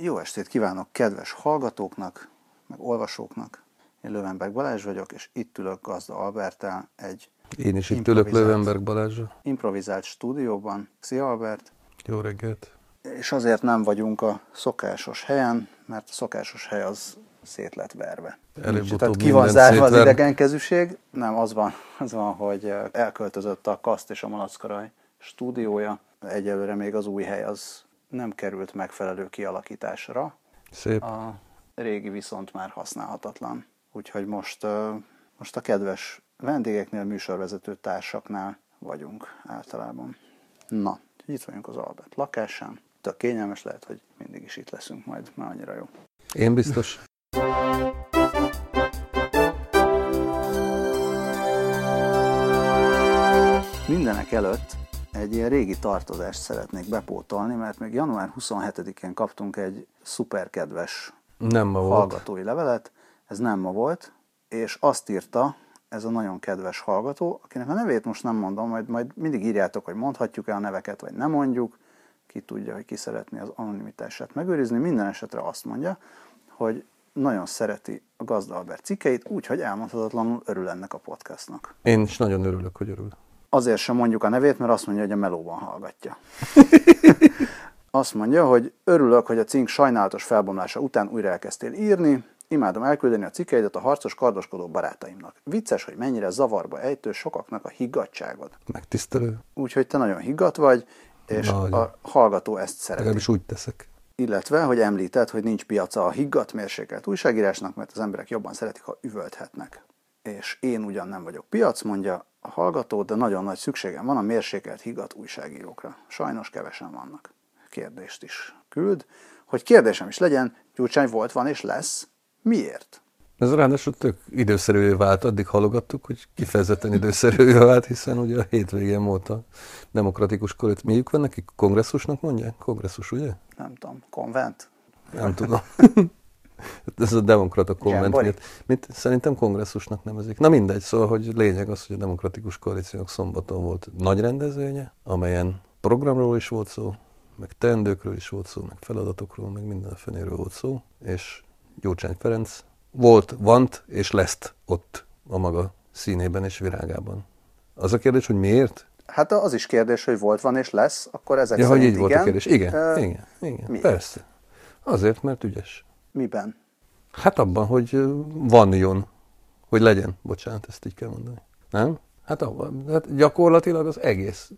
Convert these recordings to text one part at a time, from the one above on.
Jó estét kívánok kedves hallgatóknak, meg olvasóknak. Én Lövenberg Balázs vagyok, és itt ülök Gazda Albertel egy Én is itt ülök. Lövenberg Balázsra. improvizált stúdióban. Szia Albert! Jó reggelt! És azért nem vagyunk a szokásos helyen, mert a szokásos hely az szét lett verve. Előbb-utóbb Tehát ki van zárva az szétver. idegenkezűség. Nem, az van, az van, hogy elköltözött a Kaszt és a Malackaraj stúdiója. Egyelőre még az új hely az nem került megfelelő kialakításra. Szép. A régi viszont már használhatatlan. Úgyhogy most, most a kedves vendégeknél, műsorvezető társaknál vagyunk általában. Na, itt vagyunk az Albert lakásán. Tök kényelmes lehet, hogy mindig is itt leszünk majd, mert annyira jó. Én biztos. Mindenek előtt egy ilyen régi tartozást szeretnék bepótolni, mert még január 27-én kaptunk egy szuper kedves Nem ma volt. hallgatói levelet, ez nem ma volt, és azt írta ez a nagyon kedves hallgató, akinek a nevét most nem mondom, majd, majd mindig írjátok, hogy mondhatjuk-e a neveket, vagy nem mondjuk, ki tudja, hogy ki szeretné az anonimitását megőrizni. Minden esetre azt mondja, hogy nagyon szereti a Gazda Albert cikkeit, úgyhogy elmondhatatlanul örül ennek a podcastnak. Én is nagyon örülök, hogy örül. Azért sem mondjuk a nevét, mert azt mondja, hogy a melóban hallgatja. Azt mondja, hogy örülök, hogy a cink sajnálatos felbomlása után újra elkezdtél írni, imádom elküldeni a cikkeidet a harcos kardoskodó barátaimnak. Vicces, hogy mennyire zavarba ejtő sokaknak a higgadtságod. Megtisztelő. Úgyhogy te nagyon higgadt vagy, és Nagyon. a hallgató ezt szereti. Legalábbis úgy teszek. Illetve, hogy említed, hogy nincs piaca a higgadt mérsékelt újságírásnak, mert az emberek jobban szeretik, ha üvölthetnek. És én ugyan nem vagyok piac, mondja a hallgató, de nagyon nagy szükségem van a mérsékelt higgadt újságírókra. Sajnos kevesen vannak. Kérdést is küld. Hogy kérdésem is legyen, Gyurcsány volt, van és lesz. Miért? Ez ráadásul tök időszerűvé vált, addig halogattuk, hogy kifejezetten időszerűvé vált, hiszen ugye a hétvégén volt a demokratikus korit. Miük van nekik? Kongresszusnak mondják? Kongresszus, ugye? Nem tudom, konvent? Nem tudom. Ez a demokrata Zsembori? miatt. Mit szerintem kongresszusnak nevezik. Na mindegy, szóval, hogy lényeg az, hogy a demokratikus koalíciónak szombaton volt nagy rendezvénye, amelyen programról is volt szó, meg teendőkről is volt szó, meg feladatokról, meg minden a fenéről volt szó, és Gyurcsány Ferenc volt, vant és lesz ott a maga színében és virágában. Az a kérdés, hogy miért? Hát az is kérdés, hogy volt, van és lesz, akkor ezek Ja, hogy szerint így volt igen. a kérdés. Igen, Ö, igen, igen, miért? persze. Azért, mert ügyes. Miben? Hát abban, hogy van jön, hogy legyen, bocsánat, ezt így kell mondani. Nem? Hát abban, hát gyakorlatilag az egész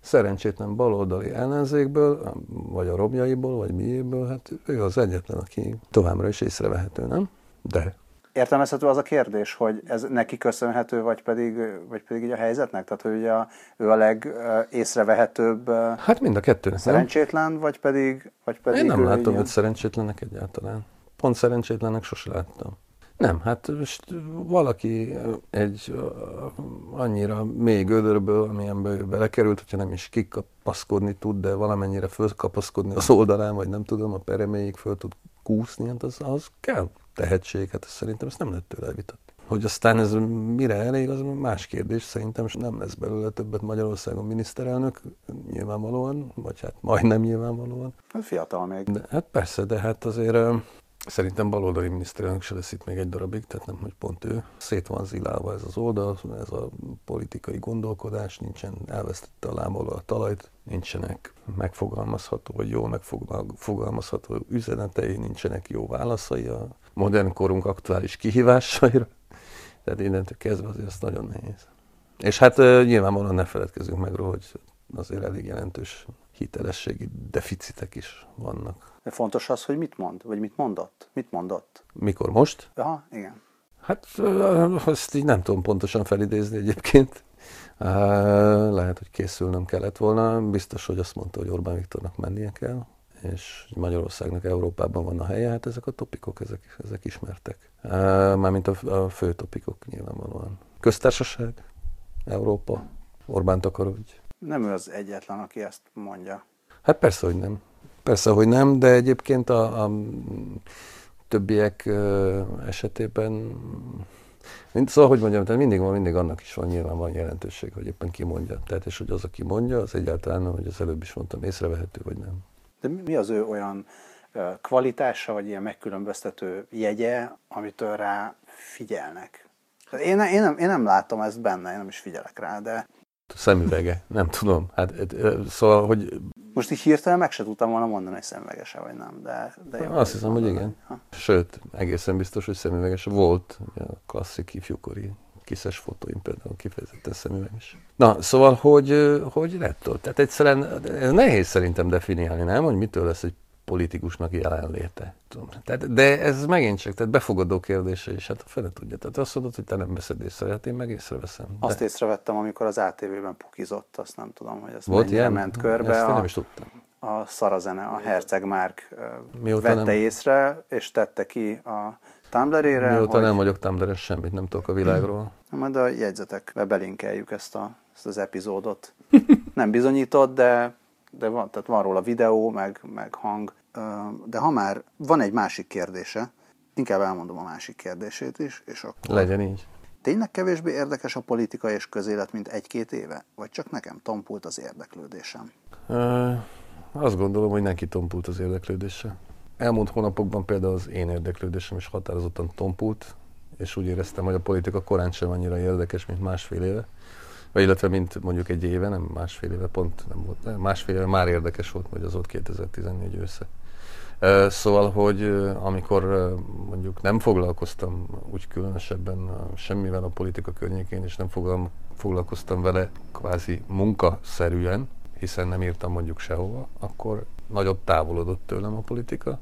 szerencsétlen baloldali ellenzékből, vagy a romjaiból, vagy miéből, hát ő az egyetlen, aki továbbra is észrevehető, nem? De Értelmezhető az a kérdés, hogy ez neki köszönhető, vagy pedig, vagy pedig így a helyzetnek? Tehát, hogy ugye a, ő a legészrevehetőbb hát mind a kettőnek, nem? szerencsétlen, vagy pedig, vagy pedig Én nem látom őt szerencsétlenek egyáltalán. Pont szerencsétlenek sose láttam. Nem, hát most valaki egy annyira mély gödörből, amilyenbe ő belekerült, hogyha nem is kikapaszkodni tud, de valamennyire fölkapaszkodni az oldalán, vagy nem tudom, a pereméig föl tud kúszni, hát az, az kell tehetség, hát ezt szerintem ezt nem lehet tőle elvitatni. Hogy aztán ez mire elég, az más kérdés. Szerintem és nem lesz belőle többet Magyarországon miniszterelnök, nyilvánvalóan, vagy hát majdnem nyilvánvalóan. Hát Fiatal még. De, hát persze, de hát azért szerintem baloldali miniszterelnök se lesz itt még egy darabig, tehát nem, hogy pont ő. Szét van zilálva ez az oldal, ez a politikai gondolkodás, nincsen, elvesztette a lából a talajt, nincsenek megfogalmazható, vagy jól megfogalmazható üzenetei, nincsenek jó válaszai a modern korunk aktuális kihívásaira. Tehát innentől kezdve azért ez nagyon nehéz. És hát nyilvánvalóan ne feledkezzünk meg róla, hogy azért elég jelentős hitelességi deficitek is vannak. De fontos az, hogy mit mond, vagy mit mondott. Mit mondott? Mikor most? Aha, igen. Hát azt így nem tudom pontosan felidézni egyébként. Lehet, hogy készülnöm kellett volna. Biztos, hogy azt mondta, hogy Orbán Viktornak mennie kell, és Magyarországnak Európában van a helye, hát ezek a topikok, ezek, ezek ismertek. Mármint a, a fő topikok nyilvánvalóan. Köztársaság, Európa, Orbán takarodj. Nem ő az egyetlen, aki ezt mondja. Hát persze, hogy nem. Persze, hogy nem, de egyébként a, a többiek esetében, mind, szóval, hogy mondjam, tehát mindig van, mindig annak is van, nyilván van jelentőség, hogy éppen ki mondja. Tehát, és hogy az, aki mondja, az egyáltalán, hogy az előbb is mondtam, észrevehető, vagy nem. De mi mi az ő olyan kvalitása, vagy ilyen megkülönböztető jegye, amitől rá figyelnek. Én, én, nem, én nem látom ezt benne, én nem is figyelek rá, de... Szemüvege, nem tudom. Hát, szóval, hogy... Most így hirtelen meg se tudtam volna mondani, hogy szemüvegese vagy nem, de... de jó, Azt hiszem, hogy igen. Ha? Sőt, egészen biztos, hogy szemüvegese volt a klasszik ifjúkori kiszes fotóim például kifejezetten szemüveges. Na, szóval, hogy, hogy lett ott? Tehát egyszerűen nehéz szerintem definiálni, nem? Hogy mitől lesz egy politikusnak jelenléte. Tudom. Tehát, de ez megint csak, tehát befogadó kérdése is, hát a fele tudja. Tehát azt mondod, hogy te nem veszed észre, hát én meg észreveszem. De... Azt észrevettem, amikor az ATV-ben pukizott, azt nem tudom, hogy ez Volt ilyen? ment körbe. Ezt a... nem is tudtam a szarazene, a Herceg Márk Mióta vette nem... észre, és tette ki a Tumblr-ére. Mióta hogy... nem vagyok tumblr semmit nem tudok a világról. Majd a jegyzetekbe belinkeljük ezt, a, ezt az epizódot. nem bizonyított, de, de van, tehát van róla videó, meg, meg hang. De ha már van egy másik kérdése, inkább elmondom a másik kérdését is, és akkor... Legyen így. Tényleg kevésbé érdekes a politika és közélet, mint egy-két éve? Vagy csak nekem tompult az érdeklődésem? Uh, azt gondolom, hogy neki tompult az érdeklődése. Elmúlt hónapokban például az én érdeklődésem is határozottan tompult, és úgy éreztem, hogy a politika korán sem annyira érdekes, mint másfél éve. Vagy illetve mint mondjuk egy éve, nem másfél éve, pont nem volt, nem, másfél éve már érdekes volt, hogy az volt 2014 ősze. Szóval, hogy amikor mondjuk nem foglalkoztam úgy különösebben semmivel a politika környékén, és nem foglalkoztam vele kvázi munkaszerűen, hiszen nem írtam mondjuk sehova, akkor nagyobb távolodott tőlem a politika.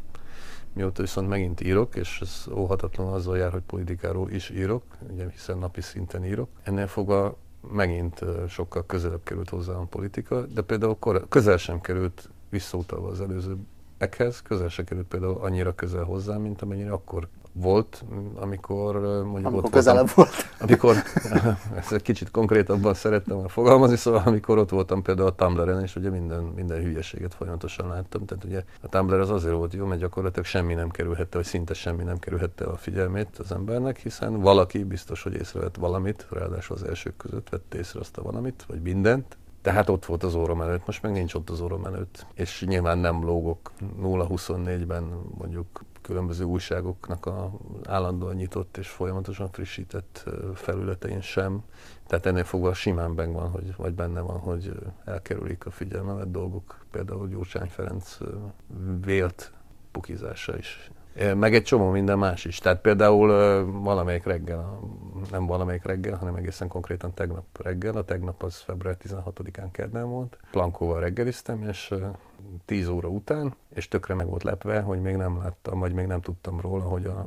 Mióta viszont megint írok, és ez óhatatlan azzal jár, hogy politikáról is írok, ugye, hiszen napi szinten írok. Ennél fogva megint sokkal közelebb került hozzám a politika, de például közel sem került visszautalva az előzőekhez, közel sem került például annyira közel hozzám, mint amennyire akkor volt, amikor mondjuk amikor ott közelebb voltam, volt. Amikor, ezt egy kicsit konkrétabban szerettem fogalmazni, szóval amikor ott voltam például a Tumblr-en, és ugye minden, minden hülyeséget folyamatosan láttam. Tehát ugye a Tumblr az azért volt jó, mert gyakorlatilag semmi nem kerülhette, vagy szinte semmi nem kerülhette a figyelmét az embernek, hiszen valaki biztos, hogy észrevett valamit, ráadásul az elsők között vette észre azt a valamit, vagy mindent, tehát ott volt az órom előtt, most meg nincs ott az órom előtt. És nyilván nem lógok 0-24-ben mondjuk különböző újságoknak a állandóan nyitott és folyamatosan frissített felületein sem. Tehát ennél fogva simán benne van, hogy, vagy benne van, hogy elkerülik a figyelmemet dolgok, például Gyurcsány Ferenc vélt pukizása is meg egy csomó minden más is. Tehát például valamelyik reggel, nem valamelyik reggel, hanem egészen konkrétan tegnap reggel, a tegnap az február 16-án kedden volt, Plankóval reggeliztem, és 10 óra után, és tökre meg volt lepve, hogy még nem láttam, vagy még nem tudtam róla, hogy a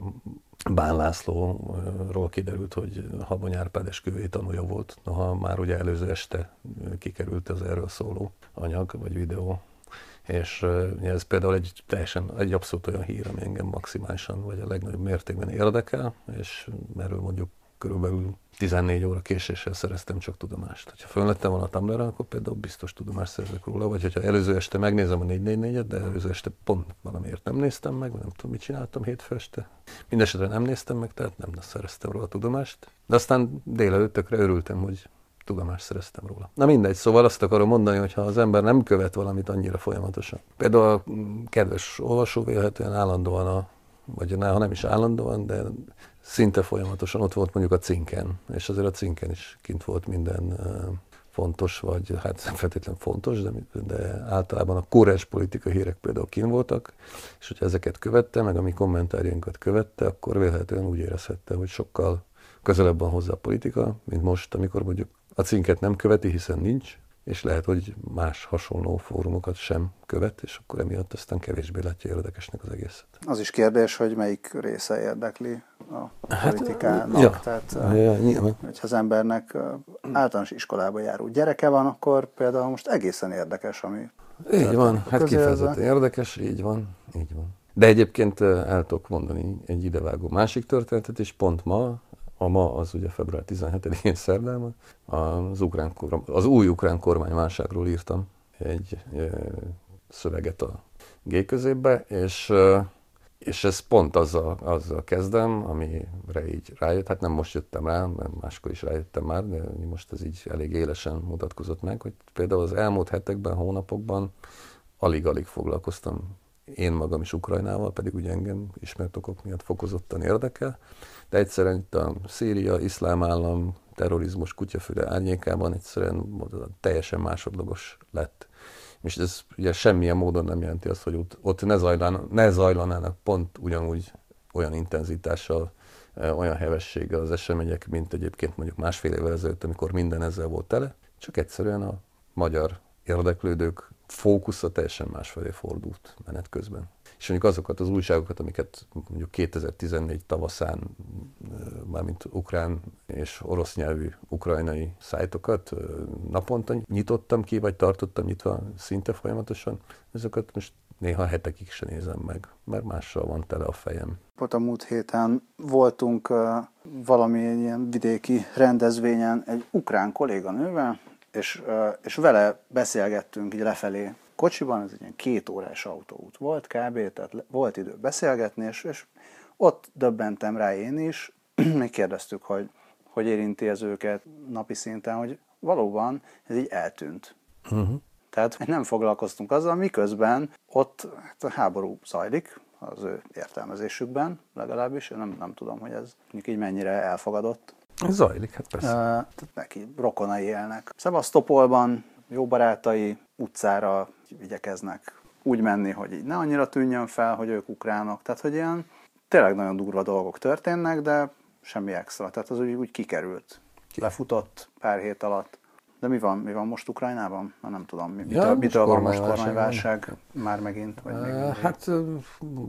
Bán Lászlóról kiderült, hogy Habony Árpád esküvői tanulja volt, noha már ugye előző este kikerült az erről szóló anyag vagy videó és ez például egy teljesen, egy abszolút olyan hír, ami engem maximálisan, vagy a legnagyobb mértékben érdekel, és erről mondjuk körülbelül 14 óra késéssel szereztem csak tudomást. Ha föllettem volna a tumblr akkor például biztos tudomást szerzek róla, vagy hogyha előző este megnézem a 444-et, de előző este pont valamiért nem néztem meg, vagy nem tudom, mit csináltam hétfő este. Mindenesetre nem néztem meg, tehát nem szereztem róla tudomást. De aztán délelőttökre örültem, hogy tudomást szereztem róla. Na mindegy, szóval azt akarom mondani, hogy ha az ember nem követ valamit annyira folyamatosan. Például a kedves olvasó vélhetően állandóan, a, vagy ha nem is állandóan, de szinte folyamatosan ott volt mondjuk a cinken, és azért a cinken is kint volt minden fontos, vagy hát nem feltétlenül fontos, de, de általában a korrens politika hírek például kín voltak, és hogyha ezeket követte, meg a mi kommentárjainkat követte, akkor vélhetően úgy érezhette, hogy sokkal közelebb van hozzá a politika, mint most, amikor mondjuk a cinket nem követi, hiszen nincs, és lehet, hogy más hasonló fórumokat sem követ, és akkor emiatt aztán kevésbé látja érdekesnek az egészet. Az is kérdés, hogy melyik része érdekli a hát, politikának. Ja, Tehát, ja, nyilván. hogyha az embernek általános iskolába járó gyereke van, akkor például most egészen érdekes, ami... Így van, hát kifejezetten érdekes, így van, így van. De egyébként el tudok mondani egy idevágó másik történetet is, pont ma a ma az ugye február 17-én szerdán, az, ukrán, az új ukrán kormányválságról írtam egy szöveget a G középbe, és, és ez pont azzal, azzal kezdem, amire így rájött, hát nem most jöttem rá, mert máskor is rájöttem már, de most ez így elég élesen mutatkozott meg, hogy például az elmúlt hetekben, hónapokban alig-alig foglalkoztam én magam is Ukrajnával, pedig ugye engem ismert okok miatt fokozottan érdekel, de egyszerűen itt a Szíria, iszlám állam, terrorizmus kutyafüle árnyékában egyszerűen teljesen másodlagos lett. És ez ugye semmilyen módon nem jelenti azt, hogy ott, ott ne, zajlan, ne zajlanának pont ugyanúgy olyan intenzitással, olyan hevességgel az események, mint egyébként mondjuk másfél évvel ezelőtt, amikor minden ezzel volt tele, csak egyszerűen a magyar érdeklődők fókusza teljesen másfelé fordult menet közben. És mondjuk azokat az újságokat, amiket mondjuk 2014 tavaszán, mármint ukrán és orosz nyelvű ukrajnai szájtokat naponta nyitottam ki, vagy tartottam nyitva szinte folyamatosan, ezeket most néha hetekig se nézem meg, mert mással van tele a fejem. Pont a múlt héten voltunk valami ilyen vidéki rendezvényen egy ukrán kolléganővel, és, és vele beszélgettünk így lefelé kocsiban, ez egy ilyen két órás autóút volt kb., tehát volt idő beszélgetni, és, és ott döbbentem rá én is, még kérdeztük, hogy hogy érinti ez őket napi szinten, hogy valóban ez így eltűnt. Uh-huh. Tehát nem foglalkoztunk azzal, miközben ott hát a háború zajlik, az ő értelmezésükben legalábbis. Én nem, nem tudom, hogy ez így mennyire elfogadott. Zajlik, hát persze. Uh, tehát neki rokonai élnek. Szevasztopolban jó barátai utcára igyekeznek úgy menni, hogy így ne annyira tűnjön fel, hogy ők ukránok. Tehát, hogy ilyen tényleg nagyon durva dolgok történnek, de semmi extra. Tehát az úgy, úgy kikerült. Lefutott pár hét alatt. De mi van, mi van most Ukrajnában? Na, nem tudom, mi, ja, mitől van most kormányválság már megint? Vagy még hát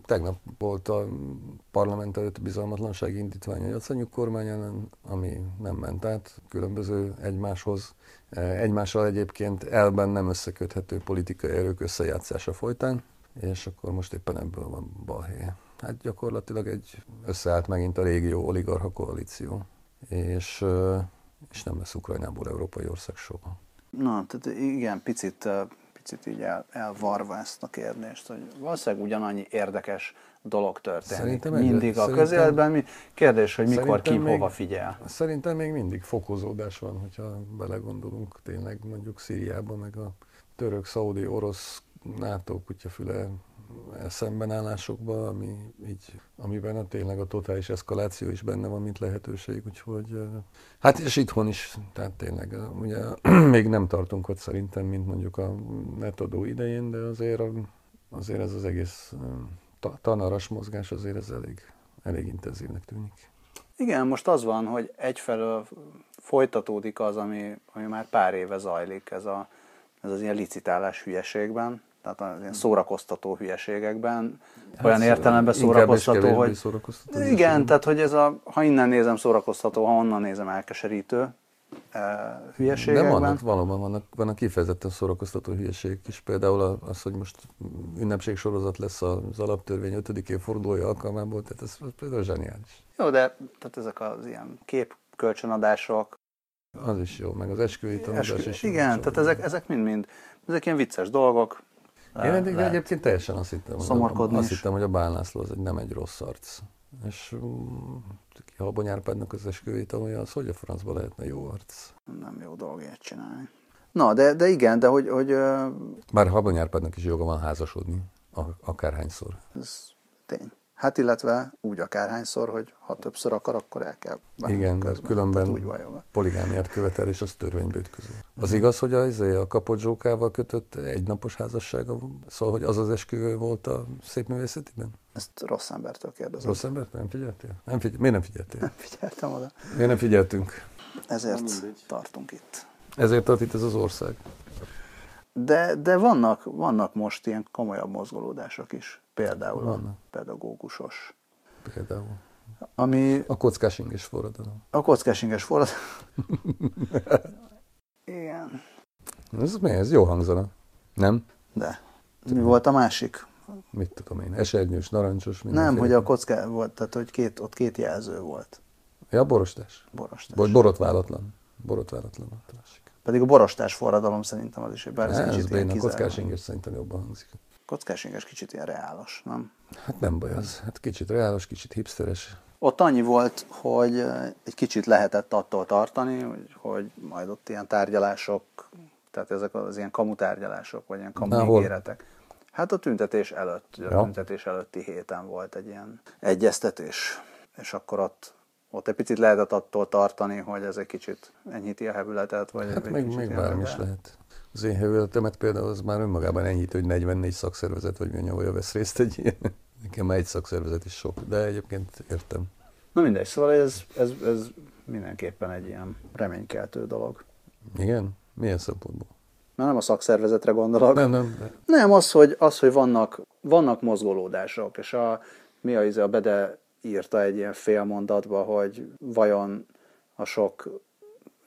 tegnap volt a parlament előtt bizalmatlansági indítvány a Jacanyuk kormány ellen, ami nem ment át különböző egymáshoz. Egymással egyébként elben nem összeköthető politikai erők összejátszása folytán, és akkor most éppen ebből van balhé. Hát gyakorlatilag egy összeállt megint a régió oligarcha koalíció. És és nem lesz Ukrajnából európai ország soha. Na, tehát igen, picit, picit így el, elvarva ezt a kérdést, hogy valószínűleg ugyanannyi érdekes dolog történik. Szerintem mindig a közéletben. Kérdés, hogy mikor ki még, hova figyel. Szerintem még mindig fokozódás van, hogyha belegondolunk tényleg mondjuk Szíriában, meg a török, szaudi, orosz NATO kutyafüle szembenállásokba, ami így, amiben a tényleg a totális eszkaláció is benne van, mint lehetőség, úgyhogy hát és itthon is, tehát tényleg ugye még nem tartunk ott szerintem, mint mondjuk a metodó idején, de azért, azért ez az egész tanaras mozgás azért ez elég, elég intenzívnek tűnik. Igen, most az van, hogy egyfelől folytatódik az, ami, ami már pár éve zajlik, ez, a, ez az ilyen licitálás hülyeségben, tehát az ilyen szórakoztató hülyeségekben, hát olyan értelemben szórakoztató, hogy... Szórakoztató igen, tehát hogy ez a, ha innen nézem szórakoztató, ha onnan nézem elkeserítő e, hülyeségekben. De vannak, valóban vannak, vannak kifejezetten szórakoztató hülyeségek is. Például az, hogy most ünnepségsorozat lesz az alaptörvény 5. évfordulója alkalmából, tehát ez, ez például zseniális. Jó, de tehát ezek az ilyen kép kölcsönadások, az is jó, meg az esküvői tanulás Eskü... is Igen, jó. tehát ezek, ezek mind-mind, ezek ilyen vicces dolgok, én eddig de egyébként teljesen azt hittem, hogy, azt hittem, hogy a Bán László az egy, nem egy rossz arc. És um, Habony Árpádnak az esküvét, ami az, hogy a francba lehetne jó arc. Nem jó dolog ilyet csinálni. Na, de, de igen, de hogy... hogy. Bár Habony Árpádnak is joga van házasodni, akárhányszor. Ez tény. Hát illetve úgy akárhányszor, hogy ha többször akar, akkor el kell. Igen, de különben poligámiát követel, és az törvénybe ütköző. Az igaz, hogy az a kapott zsókával kötött egynapos házassága, szóval, hogy az az esküvő volt a szép művészetiben? Ezt rossz embertől kérdezem. Rossz embert? Nem figyeltél? Nem figyel... Miért nem figyeltél? Nem figyeltem oda. Miért nem figyeltünk? Ezért tartunk itt. Ezért tart itt ez az ország. De, de vannak, vannak most ilyen komolyabb mozgolódások is. Például vannak. pedagógusos. Például. Ami, a kockásinges forradalom. A kockásinges forradalom. Igen. Ez mi? Ez jó hangzana. Nem? De. Mi volt a másik? Mit tudom én? Esernyős, narancsos? Nem, hogy a kocká volt, tehát hogy két, ott két jelző volt. Ja, borostás. Borostás. Vagy borotválatlan. Borotválatlan a másik. Pedig a borostás forradalom szerintem az is, bár ez, ez kicsit ilyen a kockásinges szerintem jobban hangzik. Kockásinges kicsit ilyen reálos, nem? Hát nem baj az. Hát kicsit reálos, kicsit hipsteres. Ott annyi volt, hogy egy kicsit lehetett attól tartani, hogy, hogy majd ott ilyen tárgyalások, tehát ezek az ilyen kamutárgyalások, vagy ilyen kamu ígéretek. Hát a tüntetés előtt, ja. a tüntetés előtti héten volt egy ilyen egyeztetés, és akkor ott, ott egy picit lehetett attól tartani, hogy ez egy kicsit enyhíti a hevületet. Vagy hát még, még bármi is lehet. Az én hevületemet például az már önmagában enyhít, hogy 44 szakszervezet vagy mi vesz részt egy ilyen. Nekem már egy szakszervezet is sok, de egyébként értem. Na mindegy, szóval ez, ez, ez mindenképpen egy ilyen reménykeltő dolog. Igen? Milyen szempontból? Na, nem a szakszervezetre gondolok. Nem, nem. Nem, nem az, hogy, az, hogy vannak, vannak mozgolódások, és a, mi a, a Bede írta egy ilyen félmondatba, hogy vajon a sok,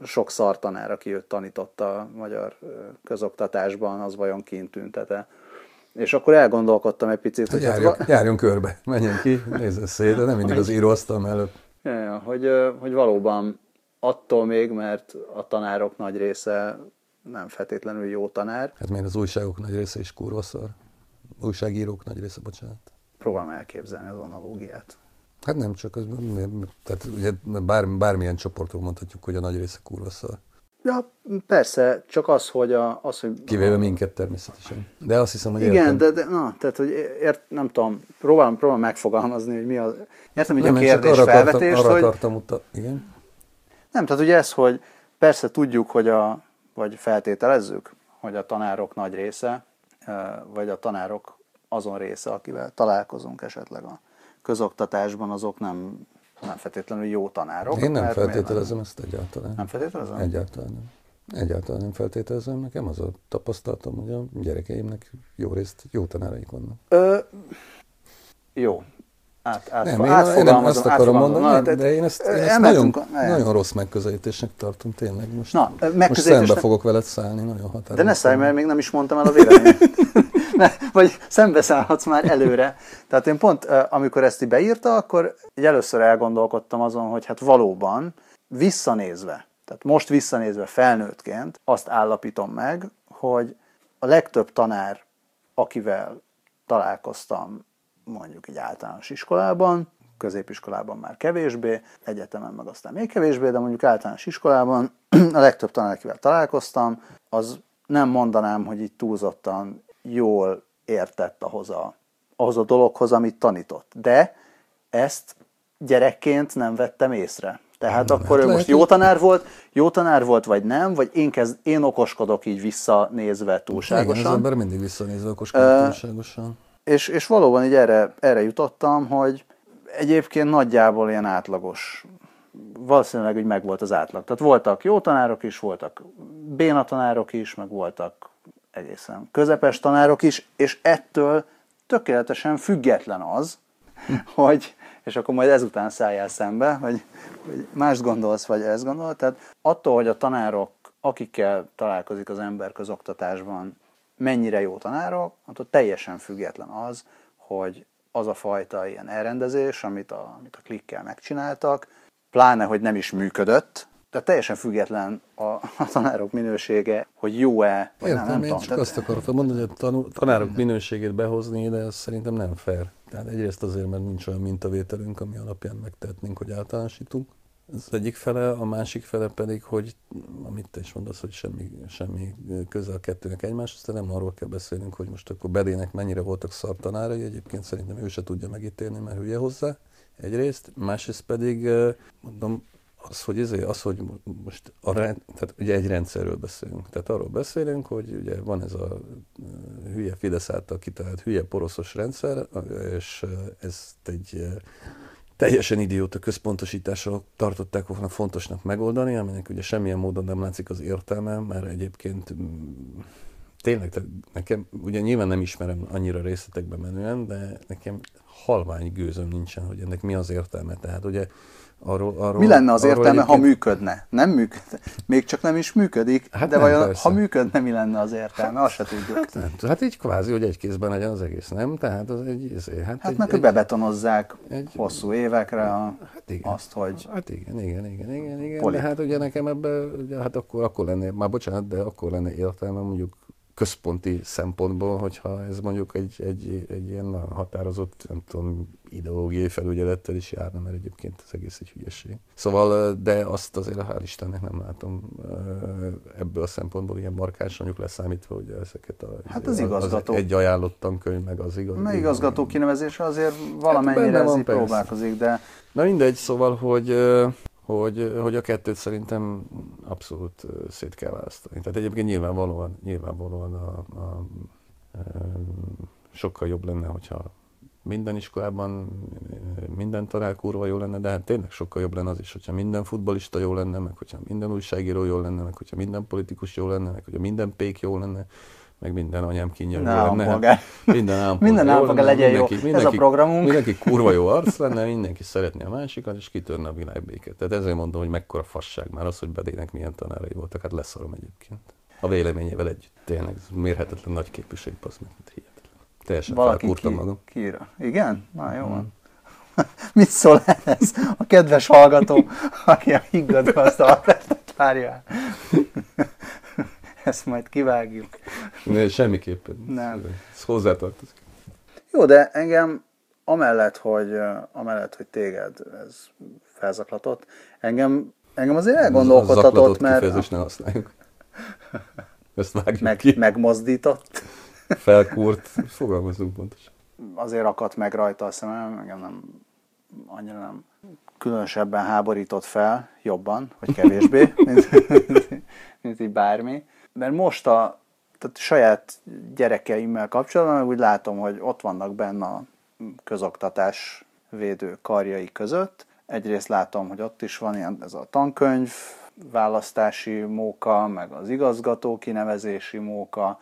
sok szartanár, aki őt tanította a magyar közoktatásban, az vajon kint tüntete. És akkor elgondolkodtam egy picit, hogy... Járjunk, hát, járjunk körbe, menjen ki, nézze szét, de nem mindig az íróasztal előtt. Ja, ja, hogy, hogy valóban attól még, mert a tanárok nagy része nem feltétlenül jó tanár. Hát miért az újságok nagy része is kurva szar? Újságírók nagy része, bocsánat. Próbálom elképzelni az analógiát. Hát nem csak, az, tehát ugye bár, bármilyen csoportok mondhatjuk, hogy a nagy része kurva szar. Ja, persze, csak az, hogy... A, az, hogy Kivéve a... minket természetesen. De azt hiszem, hogy Igen, értem. de, de na, tehát, hogy ért, nem tudom, próbálom, próbálom megfogalmazni, hogy mi az... Értem, hogy nem, a kérdés arra felvetés, akartam, arra hogy... Akartam uta... Igen? Nem, tehát ugye ez, hogy persze tudjuk, hogy a, vagy feltételezzük, hogy a tanárok nagy része, vagy a tanárok azon része, akivel találkozunk esetleg a közoktatásban, azok nem, nem feltétlenül jó tanárok. Én nem feltételezem ezt egyáltalán. Nem feltételezem? Egyáltalán nem. Egyáltalán nem feltételezem. Nekem az a tapasztalatom, hogy a gyerekeimnek jó részt jó tanáraik vannak. Ö, jó, át, át, nem, én, én nem azt akarom mondani, na, de, de én ezt, én ezt nagyon, nagyon rossz megközelítésnek tartom tényleg. Most, Na, most szembe fogok veled szállni, nagyon határozott. De ne szállj, mert még nem is mondtam el a véleményt. vagy szembe szállhatsz már előre. Tehát én pont, amikor ezt beírta, akkor így először elgondolkodtam azon, hogy hát valóban visszanézve, tehát most visszanézve felnőttként azt állapítom meg, hogy a legtöbb tanár, akivel találkoztam mondjuk egy általános iskolában, középiskolában már kevésbé, egyetemen meg aztán még kevésbé, de mondjuk általános iskolában a legtöbb tanár, akivel találkoztam, az nem mondanám, hogy így túlzottan jól értett ahhoz a, ahhoz a dologhoz, amit tanított. De ezt gyerekként nem vettem észre. Tehát nem, akkor ő most jó tanár volt, jó tanár volt, vagy nem, vagy én, kezd, én okoskodok így visszanézve túlságosan. Igen, az ember mindig visszanézve okoskodik uh, túlságosan. És, és valóban így erre, erre jutottam, hogy egyébként nagyjából ilyen átlagos, valószínűleg úgy megvolt az átlag. Tehát voltak jó tanárok is, voltak béna tanárok is, meg voltak egészen közepes tanárok is, és ettől tökéletesen független az, hogy, és akkor majd ezután szálljál szembe, hogy, hogy mást gondolsz, vagy ezt gondolod. Tehát attól, hogy a tanárok, akikkel találkozik az ember közoktatásban, mennyire jó tanárok, attól teljesen független az, hogy az a fajta ilyen elrendezés, amit a, amit a klikkel megcsináltak, pláne, hogy nem is működött, tehát teljesen független a, a tanárok minősége, hogy jó-e, vagy Értem, nem, nem én tudom. csak azt akartam mondani, hogy a tanárok minőségét behozni, de ez szerintem nem fair. Tehát egyrészt azért, mert nincs olyan mintavételünk, ami alapján megtehetnénk, hogy általánosítunk. Ez az egyik fele, a másik fele pedig, hogy amit te is mondasz, hogy semmi, semmi közel a kettőnek egymáshoz, de nem arról kell beszélnünk, hogy most akkor Bedének mennyire voltak szartanárai, egyébként szerintem ő se tudja megítélni, mert hülye hozzá egyrészt, másrészt pedig mondom, az, hogy, ezért, az, hogy most a, tehát ugye egy rendszerről beszélünk. Tehát arról beszélünk, hogy ugye van ez a hülye Fidesz által kitalált hülye poroszos rendszer, és ezt egy teljesen idióta központosítással tartották volna fontosnak megoldani, aminek ugye semmilyen módon nem látszik az értelme, mert egyébként tényleg, nekem, ugye nyilván nem ismerem annyira részletekbe menően, de nekem halvány gőzöm nincsen, hogy ennek mi az értelme. Tehát ugye Arról, arról, Mi lenne az értelme, egyébként... ha működne? Nem működne. Még csak nem is működik, hát de nem, vajon persze. ha működne, mi lenne az értelme? Hát, Azt se tudjuk. Hát, nem, hát így kvázi, hogy egy kézben legyen az egész, nem? Tehát az egy... Ezért, hát, hát egy, meg egy, bebetonozzák egy, hosszú évekre a, hát igen, azt, hogy... Hát igen, igen, igen, igen, igen. Poli. de hát ugye nekem ebben, ugye, hát akkor, akkor lenne, már bocsánat, de akkor lenne értelme mondjuk központi szempontból, hogyha ez mondjuk egy, egy, egy ilyen határozott, nem tudom, ideológiai felügyelettel is járna, mert egyébként az egész egy hülyeség. Szóval, de azt azért hál' Istennek nem látom ebből a szempontból ilyen markáns mondjuk leszámítva, hogy ezeket a... Hát az igazgató. Az egy ajánlottan könyv, meg az igaz. Meg igazgató kinevezése azért valamennyire hát ez próbálkozik, de... Na mindegy, szóval, hogy hogy, hogy a kettőt szerintem abszolút szét kell választani. Tehát egyébként nyilvánvalóan, nyilvánvalóan a, a, a, sokkal jobb lenne, hogyha minden iskolában minden tanár kurva jó lenne, de hát tényleg sokkal jobb lenne az is, hogyha minden futbolista jó lenne, meg hogyha minden újságíró jó lenne, meg hogyha minden politikus jó lenne, meg hogyha minden pék jó lenne, meg minden anyám kinyelvű lenne. Minden állampolgár, minden állampolgár legyen mindenki, jó. Mindenki, Ez a programunk. Mindenki kurva jó arc lenne, mindenki szeretné a másikat, és kitörne a világbéket. Tehát ezért mondom, hogy mekkora fasság már az, hogy Bedének milyen tanárai voltak. Hát leszarom egyébként. A véleményével együtt. Tényleg mérhetetlen nagy képviség, az meg hihetetlen. Teljesen Valaki ki, magam. Kira. Igen? Na jó van. Mit szól ez a kedves hallgató, aki a higgadva azt a várjál. Ezt majd kivágjuk. Ne, semmiképpen. Nem. Ez hozzátartozik. Jó, de engem amellett, hogy, amellett, hogy téged ez felzaklatott, engem, engem azért elgondolkodtatott, mert... kifejezést ne használjuk. Ezt vágjuk meg, ki. Megmozdított. Felkúrt, fogalmazunk pontosan. Azért akadt meg rajta a szemem, engem nem, annyira nem különösebben háborított fel, jobban, vagy kevésbé, mint, mint, mint így bármi mert most a tehát saját gyerekeimmel kapcsolatban úgy látom, hogy ott vannak benne a közoktatás védő karjai között. Egyrészt látom, hogy ott is van ilyen ez a tankönyv választási móka, meg az igazgató kinevezési móka,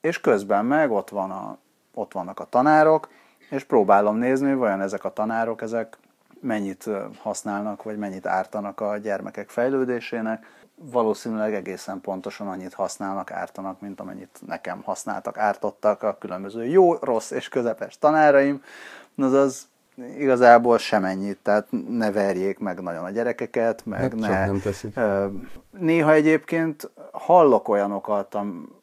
és közben meg ott, van a, ott vannak a tanárok, és próbálom nézni, hogy vajon ezek a tanárok, ezek mennyit használnak, vagy mennyit ártanak a gyermekek fejlődésének valószínűleg egészen pontosan annyit használnak, ártanak, mint amennyit nekem használtak, ártottak a különböző jó, rossz és közepes tanáraim, azaz igazából semennyit, tehát ne verjék meg nagyon a gyerekeket, meg hát ne... Nem teszik. Néha egyébként hallok olyanokat,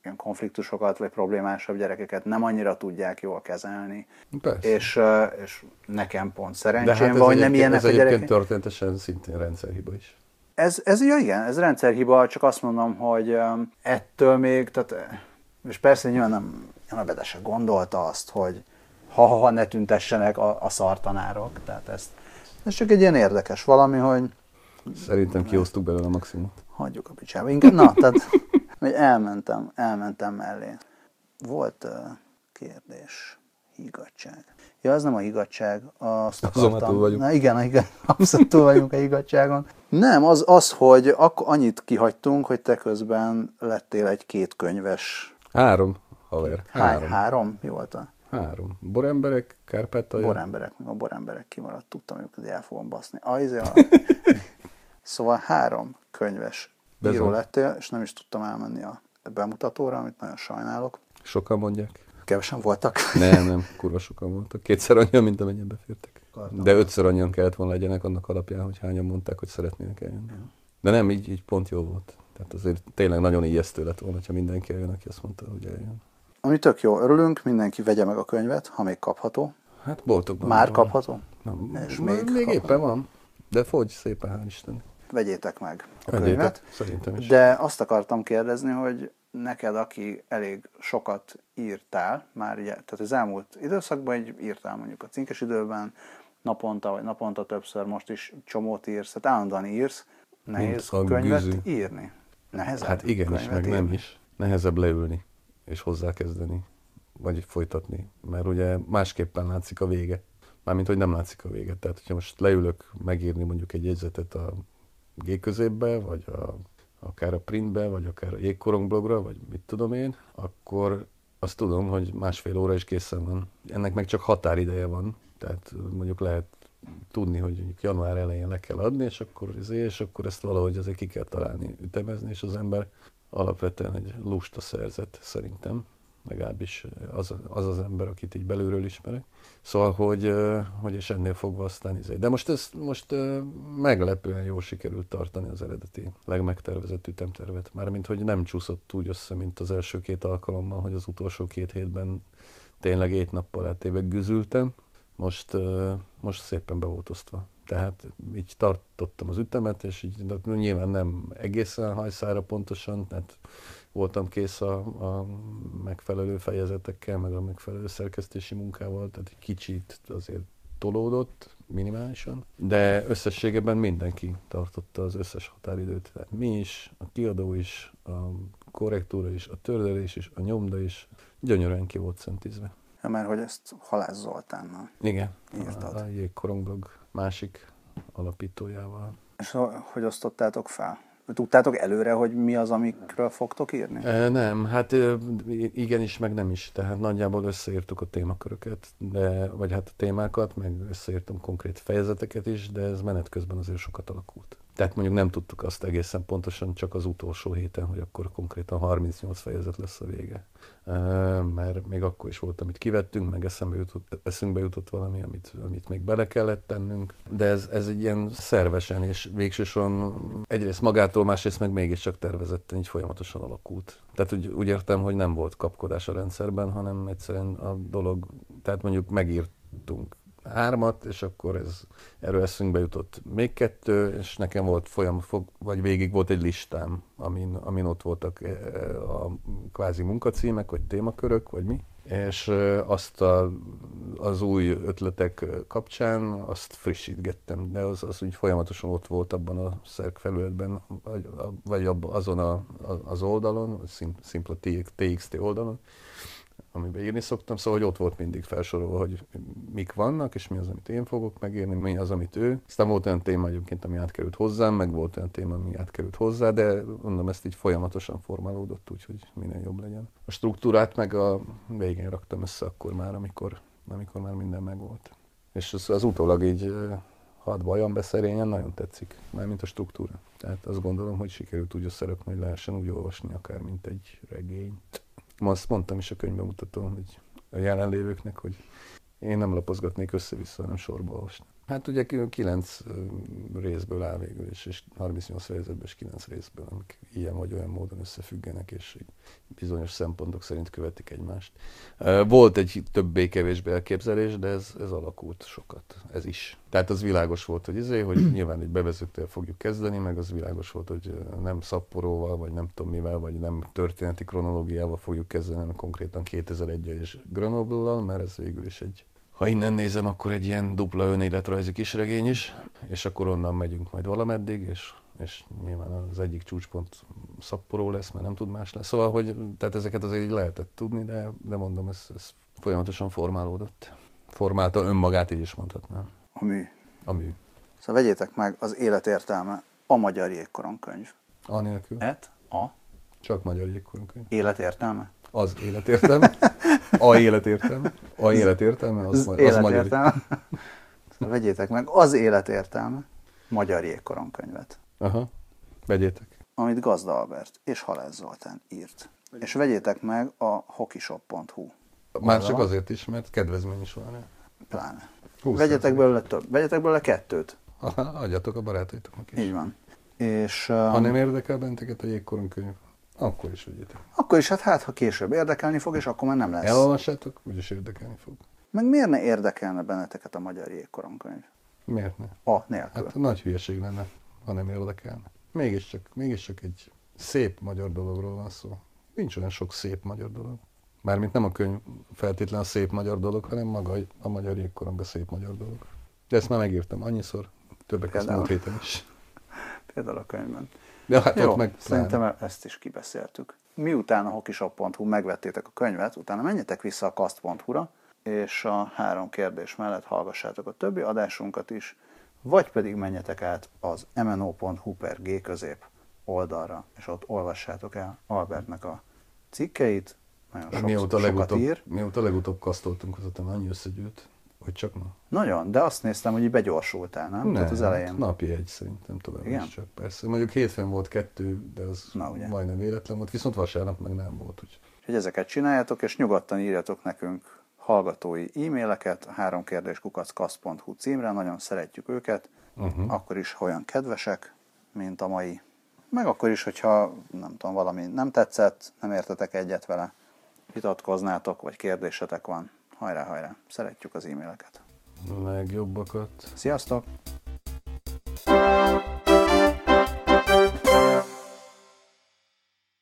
ilyen konfliktusokat, vagy problémásabb gyerekeket nem annyira tudják jól kezelni. Persze. És, és nekem pont szerencsém hát van, hogy nem ilyenek ez a gyerekek. Ez egyébként történetesen szintén rendszerhiba is. Ez, ez ja, igen, ez rendszerhiba, csak azt mondom, hogy ettől még, tehát, és persze nyilván nem, nem Bede se gondolta azt, hogy ha-ha ne tüntessenek a, a szartanárok. Tehát ezt, ez csak egy ilyen érdekes valami, hogy... Szerintem kiosztuk belőle a maximumot. Hagyjuk a picsába. Inkább, na, tehát hogy elmentem, elmentem mellé. Volt uh, kérdés, hígadság. Ja, az nem a higgadság. Azt Azon túl vagyunk. Na, igen, igen, abszolút túl vagyunk a higgadságon. Nem, az, az hogy akkor annyit kihagytunk, hogy te közben lettél egy kétkönyves... Három, haver. Három. Három? Mi volt a? Három. Boremberek, Kárpátalja. Boremberek, a boremberek kimaradt, tudtam, hogy el fogom baszni. A, a... szóval három könyves Bezon. író lettél, és nem is tudtam elmenni a bemutatóra, amit nagyon sajnálok. Sokan mondják. Kevesen voltak? Nem, nem, kurva sokan voltak. Kétszer annyian, mint amennyien befértek. Kartam. De ötször annyian kellett volna legyenek annak alapján, hogy hányan mondták, hogy szeretnének eljönni. De nem, így, így pont jó volt. Tehát azért tényleg nagyon ijesztő lett volna, ha mindenki eljön, aki azt mondta, hogy eljön. Ami tök jó, örülünk, mindenki vegye meg a könyvet, ha még kapható. Hát boldogban. Már van. kapható? Na, És még, még kapható. éppen van, de fogy szépen, hál' Isten. Vegyétek meg a Vegyétek, könyvet. Szerintem is. De azt akartam kérdezni, hogy neked, aki elég sokat írtál, már ugye, tehát az elmúlt időszakban egy írtál mondjuk a cinkes időben, naponta, vagy naponta többször, most is csomót írsz, tehát állandóan írsz, nehéz könyvet güzű. írni. Nehezebb Hát igen is, meg írni. nem is. Nehezebb leülni és hozzákezdeni, vagy folytatni, mert ugye másképpen látszik a vége. Mármint, hogy nem látszik a vége. Tehát, hogyha most leülök megírni mondjuk egy jegyzetet a G középbe, vagy a akár a printbe, vagy akár a jégkorong blogra, vagy mit tudom én, akkor azt tudom, hogy másfél óra is készen van. Ennek meg csak határideje van, tehát mondjuk lehet tudni, hogy mondjuk január elején le kell adni, és akkor, és akkor ezt valahogy azért ki kell találni, ütemezni, és az ember alapvetően egy lusta szerzet szerintem, legalábbis az az, az ember, akit így belülről ismerek. Szóval, hogy, hogy és ennél fogva aztán izé. De most ez most meglepően jól sikerült tartani az eredeti legmegtervezett ütemtervet. Mármint, hogy nem csúszott úgy össze, mint az első két alkalommal, hogy az utolsó két hétben tényleg egy nappal eltéve güzültem. Most, most szépen be. Tehát így tartottam az ütemet, és így nyilván nem egészen hajszára pontosan, tehát voltam kész a, a megfelelő fejezetekkel, meg a megfelelő szerkesztési munkával, tehát egy kicsit azért tolódott minimálisan, de összességében mindenki tartotta az összes határidőt. Tehát mi is, a kiadó is, a korrektúra is, a tördelés is, a nyomda is, gyönyörűen ki volt szentizve. Ja, mert hogy ezt Halász Zoltánnal Igen, írtad. a, a Jégkorongblog másik alapítójával. És hogy osztottátok fel? Tudtátok előre, hogy mi az, amikről fogtok írni? Nem, hát igenis, meg nem is. Tehát nagyjából összeírtuk a témaköröket, de, vagy hát a témákat, meg összeírtam konkrét fejezeteket is, de ez menet közben azért sokat alakult. Tehát mondjuk nem tudtuk azt egészen pontosan csak az utolsó héten, hogy akkor konkrétan 38 fejezet lesz a vége. Mert még akkor is volt, amit kivettünk, meg eszembe jutott, eszünkbe jutott valami, amit, amit még bele kellett tennünk. De ez, ez egy ilyen szervesen, és végsősorban egyrészt magától, másrészt meg mégiscsak tervezetten így folyamatosan alakult. Tehát úgy, úgy értem, hogy nem volt kapkodás a rendszerben, hanem egyszerűen a dolog, tehát mondjuk megírtunk hármat, és akkor ez erről eszünkbe jutott még kettő, és nekem volt folyam, vagy végig volt egy listám, amin, amin ott voltak e, e, a kvázi munkacímek, vagy témakörök, vagy mi. És e, azt a, az új ötletek kapcsán azt frissítgettem, de az, az úgy folyamatosan ott volt abban a szerkfelületben, vagy, vagy azon a, az oldalon, szimpla TXT oldalon, amiben írni szoktam, szóval hogy ott volt mindig felsorolva, hogy mik vannak, és mi az, amit én fogok megírni, mi az, amit ő. Aztán volt olyan téma egyébként, ami átkerült hozzám, meg volt olyan téma, ami átkerült hozzá, de mondom, ezt így folyamatosan formálódott, úgyhogy minél jobb legyen. A struktúrát meg a végén raktam össze akkor már, amikor, amikor már minden megvolt. És az, az utólag így hadd vajon beszerényen nagyon tetszik, mármint a struktúra. Tehát azt gondolom, hogy sikerült úgy összerakni, hogy lehessen úgy olvasni, akár mint egy regényt. Ma azt mondtam is a könyvbemutatón, hogy a jelenlévőknek, hogy én nem lapozgatnék össze-vissza, hanem sorba olvasni. Hát ugye kilenc részből áll végül is, és 38 fejezetből és kilenc részből, amik ilyen vagy olyan módon összefüggenek, és bizonyos szempontok szerint követik egymást. Volt egy többé-kevésbé elképzelés, de ez, ez alakult sokat, ez is. Tehát az világos volt, hogy izé, hogy nyilván egy bevezetővel fogjuk kezdeni, meg az világos volt, hogy nem szapporóval, vagy nem tudom mivel, vagy nem történeti kronológiával fogjuk kezdeni, hanem konkrétan 2001 és Grenoble-lal, mert ez végül is egy ha innen nézem, akkor egy ilyen dupla önéletrajzi kisregény is, és akkor onnan megyünk majd valameddig, és, és nyilván az egyik csúcspont szapporó lesz, mert nem tud más lesz. Szóval, hogy tehát ezeket azért így lehetett tudni, de, de mondom, ez, ez folyamatosan formálódott. Formálta önmagát, így is mondhatnám. A mű. A mű. Szóval vegyétek meg az életértelme, a magyar jégkoron könyv. A nélkül. Et, a. Csak magyar jégkoron könyv. Életértelme? Az életértelme. A életértelme. A életértelme, az, az, az életértelme. Szóval vegyétek meg az életértelme magyar jégkoronkönyvet. Aha, vegyétek. Amit Gazda Albert és Halász Zoltán írt. És vegyétek meg a hokishop.hu. Már csak azért is, mert kedvezmény is van. Pláne. Vegyetek belőle több. Vegyetek belőle kettőt. Aha, adjatok a barátaitoknak is. Így van. És, um, ha nem érdekel benteket a jégkoronkönyv, akkor is vegyétek. Akkor is, hát hát, ha később érdekelni fog, és akkor már nem lesz. Elolvassátok, úgyis érdekelni fog. Meg miért ne érdekelne benneteket a magyar jégkoromkönyv? Miért ne? A nélkül. Hát nagy hülyeség lenne, ha nem érdekelne. Mégiscsak, mégiscsak egy szép magyar dologról van szó. Nincs olyan sok szép magyar dolog. Mármint nem a könyv feltétlenül a szép magyar dolog, hanem maga a magyar jégkorong a szép magyar dolog. De ezt már megírtam annyiszor, többek között múlt héten is. Például a könyvben. De hát Jó, ott meg szerintem ezt is kibeszéltük. Miután a hokishop.hu megvettétek a könyvet, utána menjetek vissza a kast.hu-ra, és a három kérdés mellett hallgassátok a többi adásunkat is, vagy pedig menjetek át az mno.hu per g közép oldalra, és ott olvassátok el Albertnek a cikkeit, nagyon sok, mióta sokat legutóbb, ír. Mióta legutóbb kasztoltunk, azóta annyi összegyűlt, hogy csak ma. Nagyon, de azt néztem, hogy így begyorsultál, nem? Nem, Tehát az elején. napi egy szerintem tovább Igen? is csak persze. Mondjuk hétfőn volt kettő, de az Na, ugye. majdnem véletlen volt, viszont vasárnap meg nem volt. Úgy. hogy ezeket csináljátok, és nyugodtan írjatok nekünk hallgatói e-maileket a háromkérdéskukackasz.hu címre, nagyon szeretjük őket, uh-huh. akkor is olyan kedvesek, mint a mai. Meg akkor is, hogyha nem tudom, valami nem tetszett, nem értetek egyet vele, vitatkoznátok, vagy kérdésetek van, hajrá, hajrá, szeretjük az e-maileket. Legjobbakat. Sziasztok!